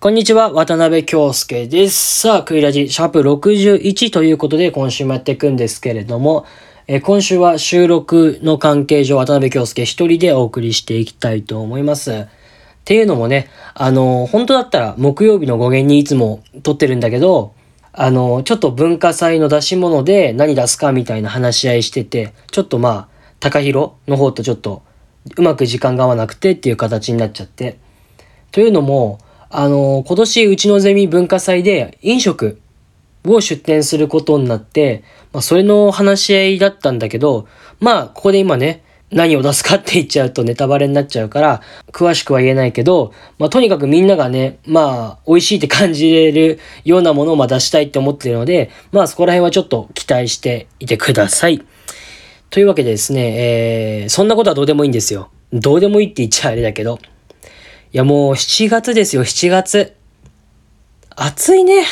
こんにちは、渡辺京介です。さあ、クイラジ、シャープ61ということで、今週もやっていくんですけれども、え今週は収録の関係上、渡辺京介一人でお送りしていきたいと思います。っていうのもね、あの、本当だったら木曜日の語源にいつも撮ってるんだけど、あの、ちょっと文化祭の出し物で何出すかみたいな話し合いしてて、ちょっとまあ、高弘の方とちょっとうまく時間が合わなくてっていう形になっちゃって。というのも、あの、今年うちのゼミ文化祭で飲食を出展することになって、まあ、それの話し合いだったんだけど、まあ、ここで今ね、何を出すかって言っちゃうとネタバレになっちゃうから、詳しくは言えないけど、まあ、とにかくみんながね、まあ、美味しいって感じれるようなものをま出したいって思ってるので、まあ、そこら辺はちょっと期待していてください。というわけでですね、えー、そんなことはどうでもいいんですよ。どうでもいいって言っちゃあれだけど。いやもう7月ですよ、7月。暑いね。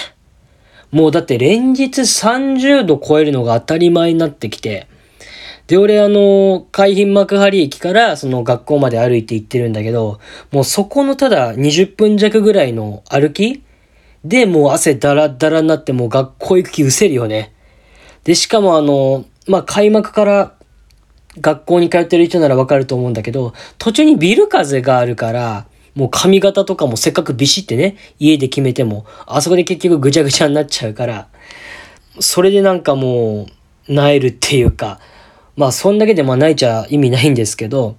もうだって連日30度超えるのが当たり前になってきて。で、俺あの、海浜幕張駅からその学校まで歩いて行ってるんだけど、もうそこのただ20分弱ぐらいの歩きでもう汗だらだらになってもう学校行く気失せるよね。で、しかもあの、まあ、開幕から学校に通ってる人ならわかると思うんだけど、途中にビル風があるから、もう髪型とかもせっかくビシってね、家で決めても、あそこで結局ぐちゃぐちゃになっちゃうから、それでなんかもう、萎えるっていうか、まあそんだけでまあ泣いちゃ意味ないんですけど、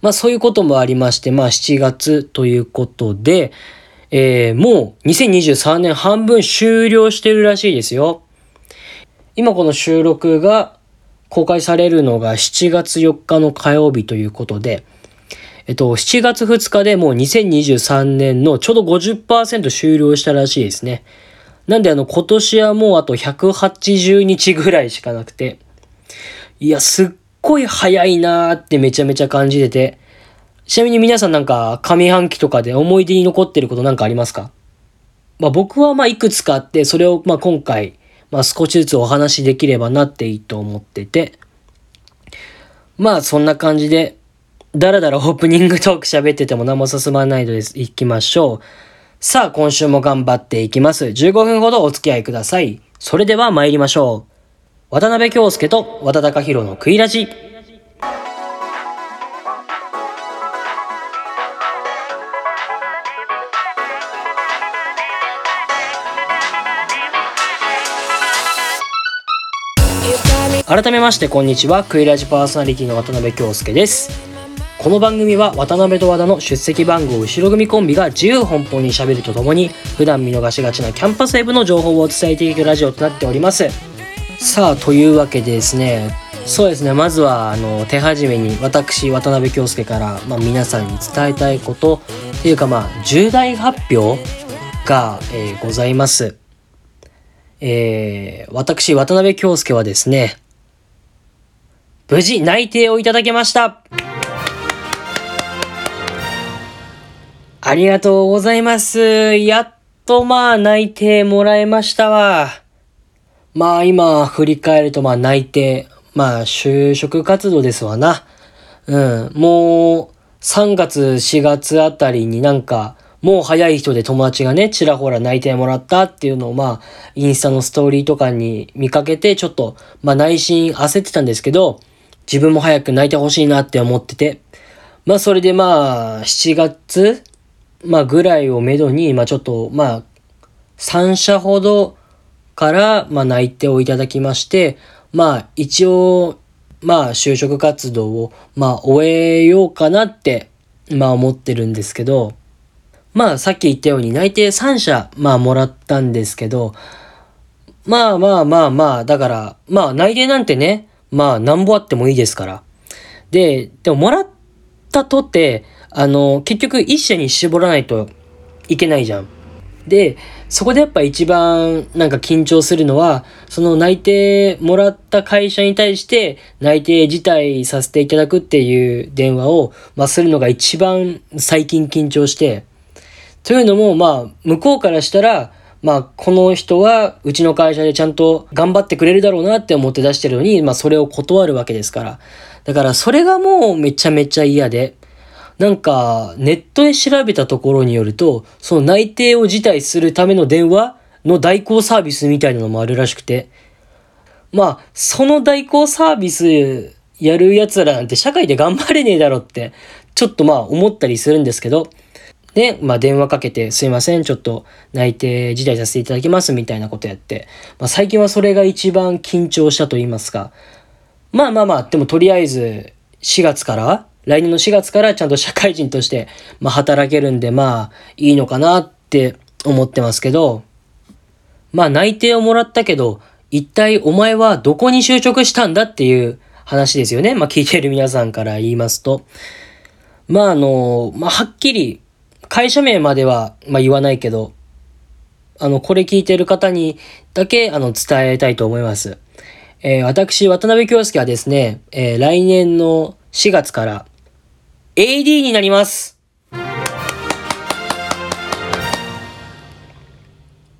まあそういうこともありまして、まあ7月ということで、えー、もう2023年半分終了してるらしいですよ。今この収録が公開されるのが7月4日の火曜日ということで、えっと、7月2日でもう2023年のちょうど50%終了したらしいですね。なんであの、今年はもうあと180日ぐらいしかなくて、いや、すっごい早いなーってめちゃめちゃ感じてて、ちなみに皆さんなんか上半期とかで思い出に残ってることなんかありますか？まあ僕はまあいくつかあって、それをまあ今回、まあ少しずつお話しできればなっていいと思ってて、まあそんな感じで、だらだらオープニングトーク喋ってても何も進まないので行きましょう。さあ、今週も頑張っていきます。15分ほどお付き合いください。それでは参りましょう。渡辺京介と和田隆弘のクイラジ。改めましてこんにちはクイラジパーソナリティの渡辺京介ですこの番組は渡辺と和田の出席番号後ろ組コンビが自由奔放にしゃべるとともに普段見逃しがちなキャンパスウェブの情報を伝えていくラジオとなっております。さあというわけでですねそうですねまずはあの手始めに私渡辺京介から、まあ、皆さんに伝えたいことっていうかまあ重大発表が、えー、ございます。えー、私渡辺京介はですね無事内定をいただけました。ありがとうございます。やっとまあ内定もらえましたわ。まあ今振り返るとまあ内定、まあ就職活動ですわな。うん。もう3月4月あたりになんかもう早い人で友達がね、ちらほら内定もらったっていうのをまあインスタのストーリーとかに見かけてちょっとまあ内心焦ってたんですけど、自分も早く泣いてほしいなって思ってて。まあそれでまあ7月まあ、ぐらいをめどに、まあ、ちょっと、まあ、3社ほどから、まあ、内定をいただきまして、まあ、一応、まあ、就職活動を、まあ、終えようかなって、まあ、思ってるんですけど、まあ、さっき言ったように内定3社、まあ、もらったんですけど、まあまあまあまあ、だから、まあ、内定なんてね、まあ、なんぼあってもいいですから。で、でも、もらったとて、あの、結局一社に絞らないといけないじゃん。で、そこでやっぱ一番なんか緊張するのは、その内定もらった会社に対して内定辞退させていただくっていう電話を、まあ、するのが一番最近緊張して、というのも、まあ、向こうからしたら、まあ、この人はうちの会社でちゃんと頑張ってくれるだろうなって思って出してるのに、まあ、それを断るわけですから。だから、それがもうめちゃめちゃ嫌で、なんか、ネットで調べたところによると、その内定を辞退するための電話の代行サービスみたいなのもあるらしくて。まあ、その代行サービスやる奴らなんて社会で頑張れねえだろって、ちょっとまあ思ったりするんですけど、で、まあ電話かけて、すいません、ちょっと内定辞退させていただきますみたいなことやって、まあ最近はそれが一番緊張したと言いますか。まあまあまあ、でもとりあえず4月から来年の4月からちゃんと社会人として、まあ、働けるんで、まあ、いいのかなって思ってますけど、まあ、内定をもらったけど、一体お前はどこに就職したんだっていう話ですよね。まあ、聞いてる皆さんから言いますと。まあ、あの、まあ、はっきり、会社名までは、まあ、言わないけど、あの、これ聞いてる方にだけ、あの、伝えたいと思います。えー、私、渡辺京介はですね、えー、来年の4月から AD になります。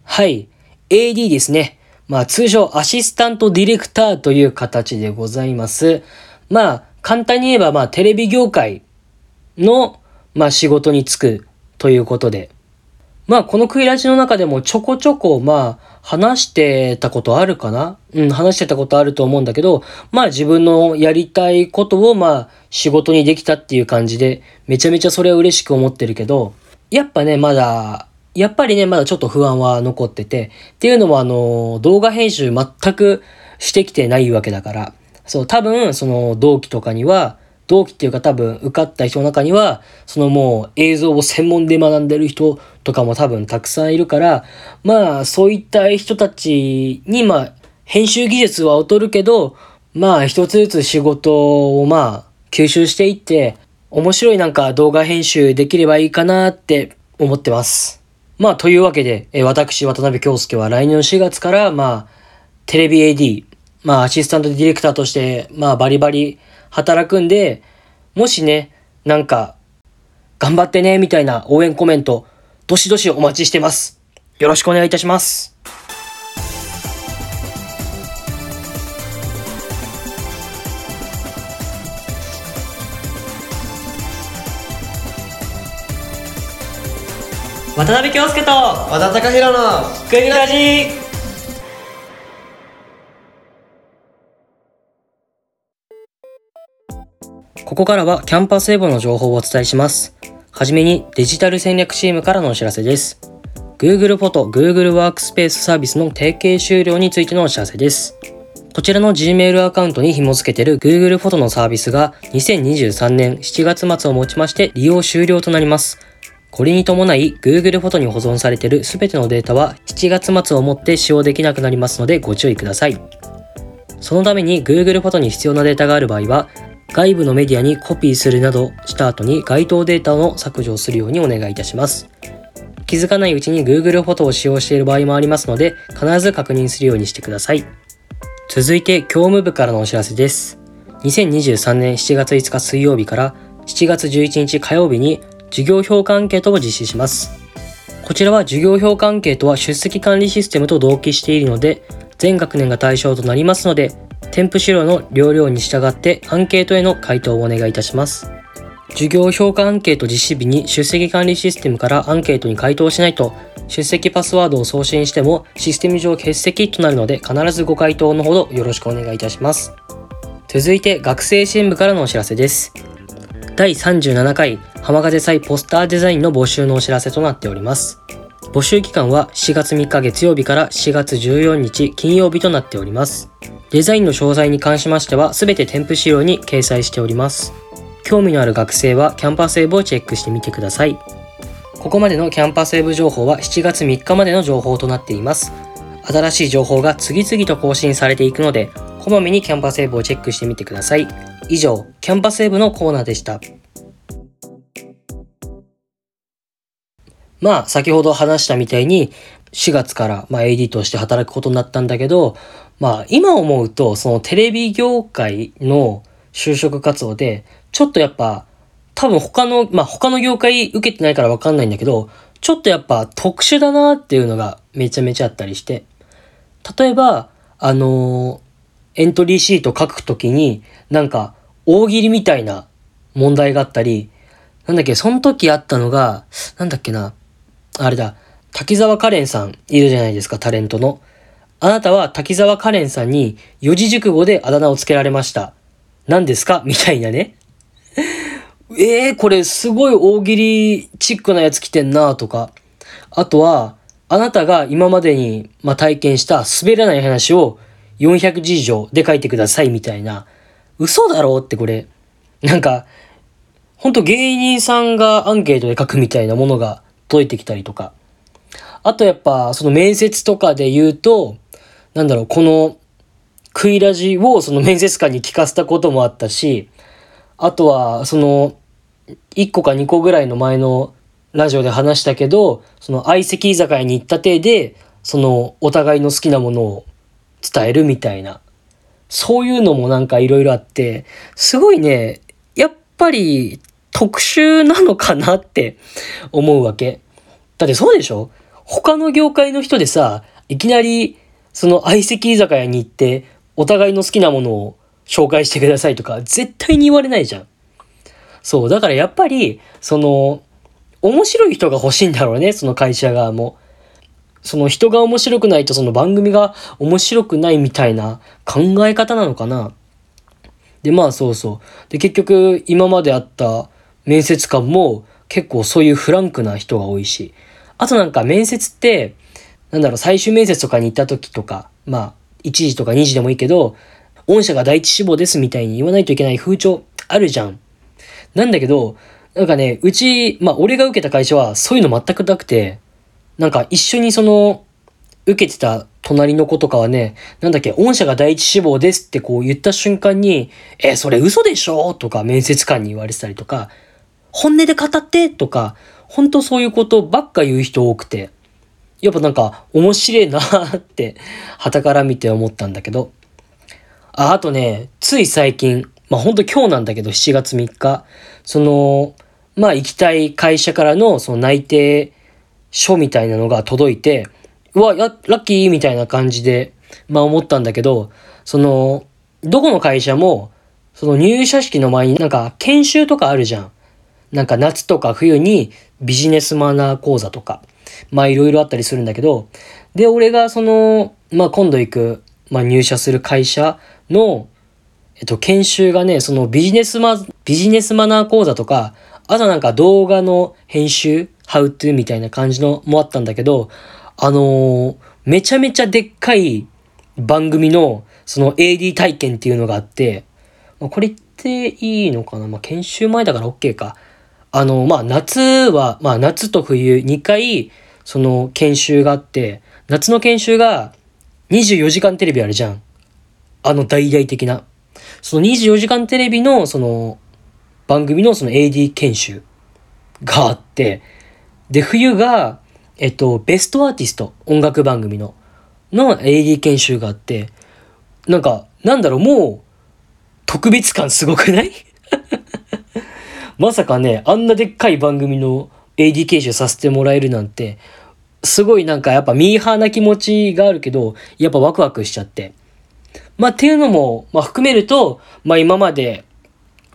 はい。AD ですね。まあ通称アシスタントディレクターという形でございます。まあ簡単に言えばまあテレビ業界のまあ仕事に就くということで。まあこのクイラジの中でもちょこちょこまあ話してたことあるかな？うん、話してたことあると思うんだけど、まあ自分のやりたいことをまあ仕事にできたっていう感じで、めちゃめちゃそれは嬉しく思ってるけど、やっぱね、まだ、やっぱりね、まだちょっと不安は残ってて、っていうのもあの、動画編集全くしてきてないわけだから、そう、多分、その同期とかには、同期っていうか多分受かった人の中には、そのもう映像を専門で学んでる人とかも多分たくさんいるから、まあそういった人たちにまあ編集技術は劣るけど、まあ一つずつ仕事をまあ吸収していって、面白いなんか動画編集できればいいかなって思ってます。まあというわけで、え私渡辺京介は来年の4月からまあテレビ AD、まあアシスタントディレクターとしてまあバリバリ働くんで、もしね、なんか、頑張ってね、みたいな応援コメント、どしどしお待ちしてます。よろしくお願いいたします。渡辺京介と和田貴弘のクイラジここからはキャンパスエボの情報をお伝えします。はじめにデジタル戦略チームからのお知らせです。Google フォト、Google ワークスペースサービスの提携終了についてのお知らせです。こちらの Gmail アカウントに紐付けている Google フォトのサービスが2023年7月末をもちまして利用終了となります。これに伴い Google フォトに保存されている全てのデータは7月末をもって使用できなくなりますのでご注意ください。そのために Google フォトに必要なデータがある場合は外部のメディアにコピーするなどした後に該当データの削除するようにお願いいたします。気づかないうちに Google フォトを使用している場合もありますので、必ず確認するようにしてください。続いて、教務部からのお知らせです。2023年7月5日水曜日から7月11日火曜日に授業評価アンケートを実施します。こちらは授業評価アンケートは出席管理システムと同期しているので、全学年が対象となりますので、添付資料の容量に従ってアンケートへの回答をお願いいたします。授業評価アンケート実施日に出席管理システムからアンケートに回答しないと、出席パスワードを送信してもシステム上欠席となるので必ずご回答のほどよろしくお願いいたします。続いて学生支援部からのお知らせです。第37回浜風祭ポスターデザインの募集のお知らせとなっております。募集期間は4月3日月曜日から4月14日金曜日となっております。デザインの詳細に関しましては全て添付資料に掲載しております。興味のある学生はキャンパスウェブをチェックしてみてください。ここまでのキャンパスウェブ情報は7月3日までの情報となっています。新しい情報が次々と更新されていくので、こまめにキャンパスウェブをチェックしてみてください。以上、キャンパスウェブのコーナーでした。まあ、先ほど話したみたいに、4月から、まあ、AD として働くことになったんだけど、まあ、今思うと、そのテレビ業界の就職活動で、ちょっとやっぱ、多分他の、まあ、他の業界受けてないからわかんないんだけど、ちょっとやっぱ特殊だなっていうのがめちゃめちゃあったりして。例えば、あのー、エントリーシート書くときに、なんか、大喜利みたいな問題があったり、なんだっけ、その時あったのが、なんだっけな。あれだ。滝沢カレンさんいるじゃないですか、タレントの。あなたは滝沢カレンさんに四字熟語であだ名をつけられました。何ですか？みたいなね。え えー、これすごい大喜利チックなやつ来てんなとか。あとは、あなたが今までに、まあ、体験した滑らない話を400字以上で書いてくださいみたいな。嘘だろってこれ。なんか、ほんと芸人さんがアンケートで書くみたいなものが届いてきたりとか。あとやっぱ、その面接とかで言うと、なんだろう、この、クイラジをその面接官に聞かせたこともあったし、あとは、その、1個か2個ぐらいの前のラジオで話したけど、その相席居酒屋に行った体で、そのお互いの好きなものを伝えるみたいな。そういうのもなんか色々あって、すごいね、やっぱり特殊なのかなって思うわけ。だってそうでしょ？他の業界の人でさ、いきなりその相席居酒屋に行ってお互いの好きなものを紹介してくださいとか絶対に言われないじゃん。そう、だからやっぱり、その、面白い人が欲しいんだろうね、その会社側も。その人が面白くないとその番組が面白くないみたいな考え方なのかな。で、まあそうそう。で、結局今まであった面接官も結構そういうフランクな人が多いし。あとなんか面接って、なんだろう、最終面接とかに行った時とか、まあ、1時とか2時でもいいけど、御社が第一志望ですみたいに言わないといけない風潮あるじゃん。なんだけど、なんかね、うち、まあ、俺が受けた会社はそういうの全くなくて、なんか一緒にその、受けてた隣の子とかはね、なんだっけ、御社が第一志望ですってこう言った瞬間に、えそれ嘘でしょ？とか面接官に言われてたりとか、本音で語ってとか、本当そういうことばっか言う人多くて、やっぱなんか面白いなって、旗から見て思ったんだけど。あ、あとね、つい最近、まあ、ほんと今日なんだけど、7月3日、その、まあ、行きたい会社からの、その内定書みたいなのが届いて、うわ、や、ラッキーみたいな感じで、まあ思ったんだけど、その、どこの会社も、その入社式の前になんか研修とかあるじゃん。なんか夏とか冬にビジネスマナー講座とか、まあいろいろあったりするんだけど、で、俺がその、まあ今度行く、まあ入社する会社の、えっと、研修がね、そのビジネスマ、ビジネスマナー講座とか、あとなんか動画の編集、how to みたいな感じのもあったんだけど、あのー、めちゃめちゃでっかい番組の、その AD 体験っていうのがあって、まあ、これっていいのかな？まあ、研修前だから OK か。あの、まあ、夏は、まあ、夏と冬2回、その研修があって、夏の研修が24時間テレビあるじゃん。あの大々的な。その24時間テレビのその番組のその AD 研修があって、で、冬が、えっと、ベストアーティスト、音楽番組の、の AD 研修があって、なんか、なんだろう、もう、特別感すごくない？まさかね、あんなでっかい番組の AD 研修させてもらえるなんて、すごいなんかやっぱミーハーな気持ちがあるけど、やっぱワクワクしちゃって。まあ、っていうのも、まあ、含めると、まあ、今まで、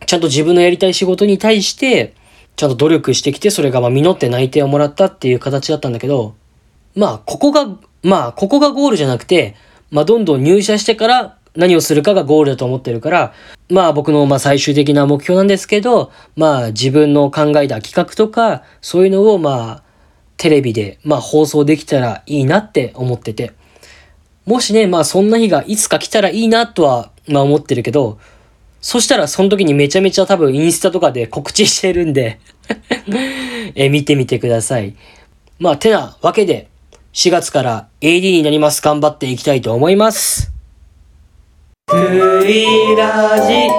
ちゃんと自分のやりたい仕事に対して、ちゃんと努力してきて、それがまあ、実って内定をもらったっていう形だったんだけど、まあ、ここが、まあ、ここがゴールじゃなくて、まあ、どんどん入社してから何をするかがゴールだと思ってるから、まあ僕のまあ最終的な目標なんですけど、まあ自分の考えた企画とか、そういうのをまあテレビでまあ放送できたらいいなって思ってて。もしね、まあそんな日がいつか来たらいいなとは、まあ思ってるけど、そしたらその時にめちゃめちゃ多分インスタとかで告知してるんで え、見てみてください。まあてなわけで、4月から AD になります。頑張っていきたいと思います。クイラジ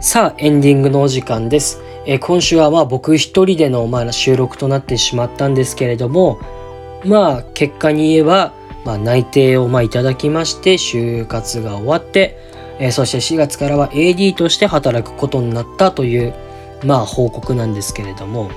さあ、エンディングのお時間です。えー、今週はまあ僕一人でのまあ収録となってしまったんですけれども、まあ結果に言えば、まあ、内定をまあいただきまして、就活が終わって、えー、そして4月からは AD として働くことになったという、まあ報告なんですけれども、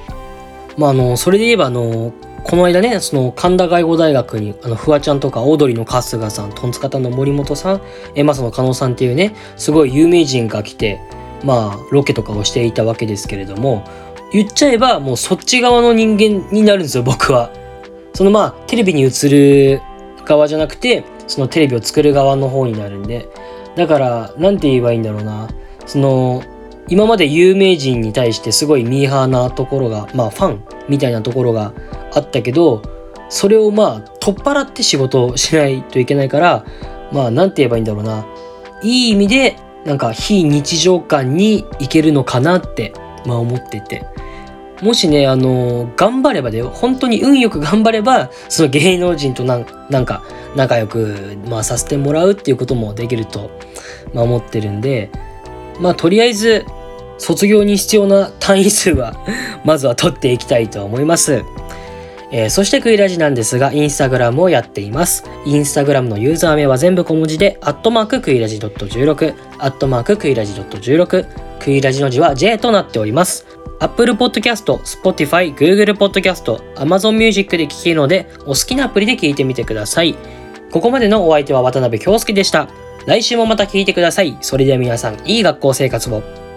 まあ、あの、それで言えば、あの、この間ね、その神田外語大学に、あの、フワちゃんとか、オードリーの春日さん、トンツカタンの森本さん、エマスの加納さんっていうね、すごい有名人が来て、まあ、ロケとかをしていたわけですけれども、言っちゃえば、もうそっち側の人間になるんですよ、僕は。そのまあ、テレビに映る側じゃなくて、そのテレビを作る側の方になるんで。だから、なんて言えばいいんだろうな。その、今まで有名人に対してすごいミーハーなところが、まあファンみたいなところがあったけど、それをまあ取っ払って仕事をしないといけないから、まあなんて言えばいいんだろうな。いい意味で、なんか非日常感にいけるのかなって、まあ思ってて。もしね、あの、頑張ればだよ。本当に運よく頑張れば、その芸能人となんなんか仲良く、まあ、させてもらうっていうこともできると、まあ、思ってるんで、まあ、とりあえず、卒業に必要な単位数は まずは取っていきたいと思います。えー、そしてクイラジなんですが、インスタグラムをやっています。インスタグラムのユーザー名は全部小文字で、アットマーククイラジドット .16、アットマーククイラジドット .16、クイラジの字は J となっております。Apple Podcast、Spotify、Google Podcast、Amazon Music で聴けるので、お好きなアプリで聴いてみてください。ここまでのお相手は渡辺京介でした。来週もまた聞いてください。それでは皆さん、いい学校生活を。